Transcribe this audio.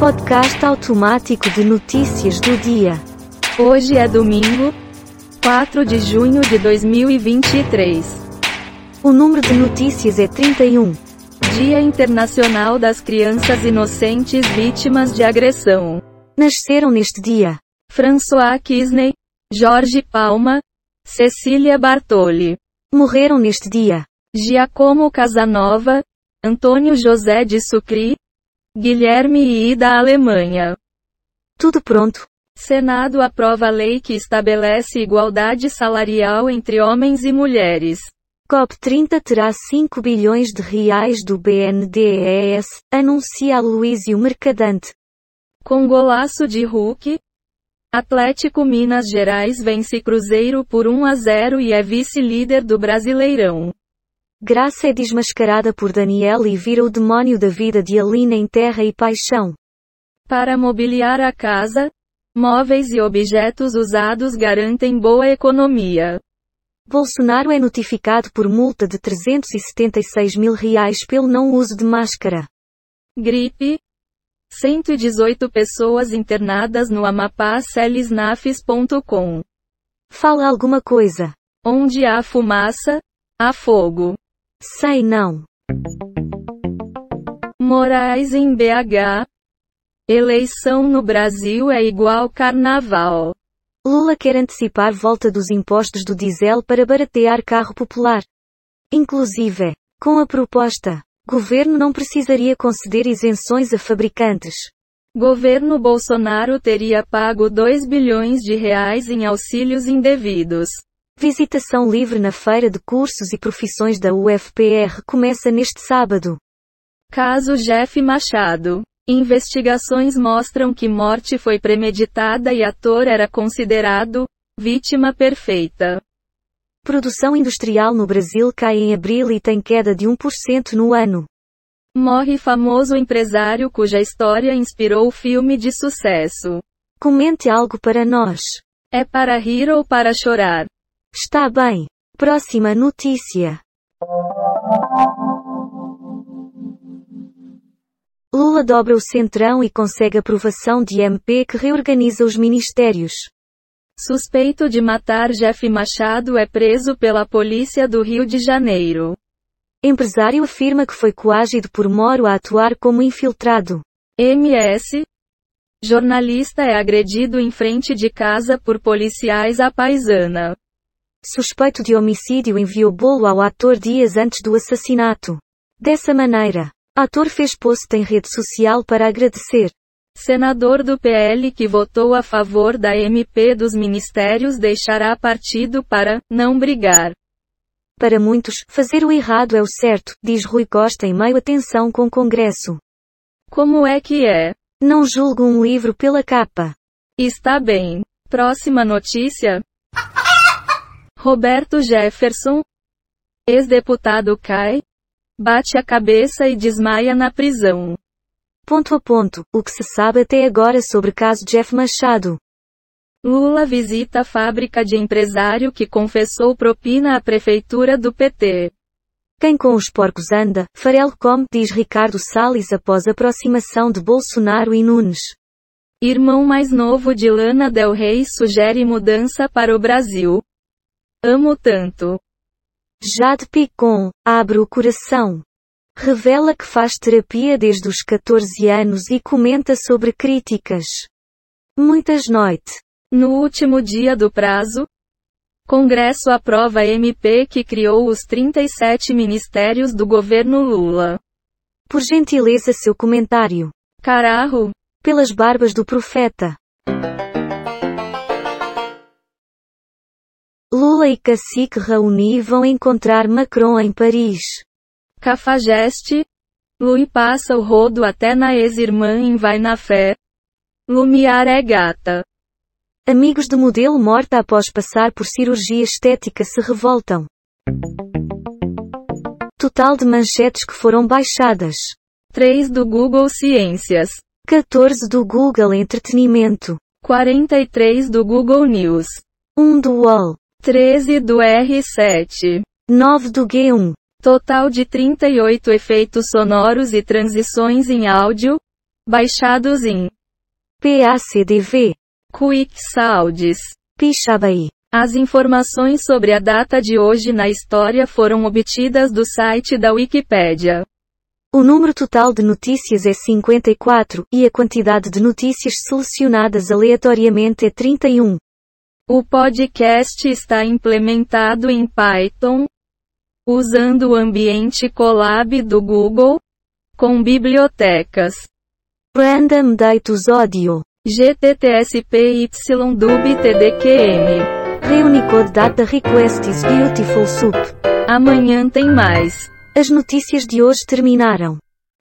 Podcast automático de notícias do dia. Hoje é domingo, 4 de junho de 2023. O número de notícias é 31. Dia Internacional das Crianças Inocentes Vítimas de Agressão. Nasceram neste dia François Kisney, Jorge Palma, Cecília Bartoli. Morreram neste dia Giacomo Casanova, Antônio José de Sucri, Guilherme e da Alemanha. Tudo pronto. Senado aprova a lei que estabelece igualdade salarial entre homens e mulheres. COP30 terá 5 bilhões de reais do BNDES, anuncia Aloysio Mercadante. Com golaço de Hulk, Atlético Minas Gerais vence Cruzeiro por 1 a 0 e é vice-líder do Brasileirão. Graça é desmascarada por Daniel e vira o demônio da vida de Alina em Terra e Paixão. Para mobiliar a casa, móveis e objetos usados garantem boa economia. Bolsonaro é notificado por multa de 376 mil reais pelo não uso de máscara. Gripe. 118 pessoas internadas no Amapá celisnafes.com. Fala alguma coisa. Onde há fumaça, há fogo. Sei não. Moraes em BH. Eleição no Brasil é igual carnaval. Lula quer antecipar volta dos impostos do diesel para baratear carro popular. Inclusive, com a proposta, governo não precisaria conceder isenções a fabricantes. Governo Bolsonaro teria pago 2 bilhões de reais em auxílios indevidos. Visitação livre na Feira de Cursos e Profissões da UFPR começa neste sábado. Caso Jeff Machado. Investigações mostram que morte foi premeditada e ator era considerado vítima perfeita. Produção industrial no Brasil cai em abril e tem queda de 1% no ano. Morre famoso empresário cuja história inspirou o filme de sucesso. Comente algo para nós. É para rir ou para chorar? Está bem. Próxima notícia. Lula dobra o Centrão e consegue aprovação de MP que reorganiza os ministérios. Suspeito de matar Jeff Machado é preso pela polícia do Rio de Janeiro. Empresário afirma que foi coagido por Moro a atuar como infiltrado. MS. Jornalista é agredido em frente de casa por policiais à paisana. Suspeito de homicídio enviou bolo ao ator dias antes do assassinato. Dessa maneira, ator fez post em rede social para agradecer. Senador do PL que votou a favor da MP dos ministérios deixará partido para não brigar. Para muitos, fazer o errado é o certo, diz Rui Costa em meio à tensão com o Congresso. Como é que é? Não julgo um livro pela capa. Está bem. Próxima notícia. Roberto Jefferson, ex-deputado cai, bate a cabeça e desmaia na prisão. Ponto a ponto, o que se sabe até agora sobre caso Jeff Machado. Lula visita a fábrica de empresário que confessou propina à prefeitura do PT. Quem com os porcos anda, farelo come, diz Ricardo Salles após aproximação de Bolsonaro e Nunes. Irmão mais novo de Lana Del Rey sugere mudança para o Brasil. Amo tanto. Jade Picon, abre o coração. Revela que faz terapia desde os 14 anos e comenta sobre críticas. Muitas noites. No último dia do prazo, Congresso aprova MP que criou os 37 ministérios do governo Lula. Por gentileza seu comentário. Carajo. Pelas barbas do profeta. Lula e Cacique Raoni vão encontrar Macron em Paris. Cafajeste. Lui passa o rodo até na ex-irmã em Vai na Fé. Lumiar é gata. Amigos de modelo morta após passar por cirurgia estética se revoltam. Total de manchetes que foram baixadas. 3 do Google Ciências. 14 do Google Entretenimento. 43 do Google News. 1 do UOL. 13 do R7. 9 do G1. Total de 38 efeitos sonoros e transições em áudio. Baixados em PACDV. Quick Saudes. Pixabay. As informações sobre a data de hoje na história foram obtidas do site da Wikipédia. O número total de notícias é 54, e a quantidade de notícias selecionadas aleatoriamente é 31. O podcast está implementado em Python, usando o ambiente Colab do Google, com bibliotecas Random Datus Audio. GTTSPYDUB TDQM. Reunicode Data Request is Beautiful Soup. Amanhã tem mais. As notícias de hoje terminaram.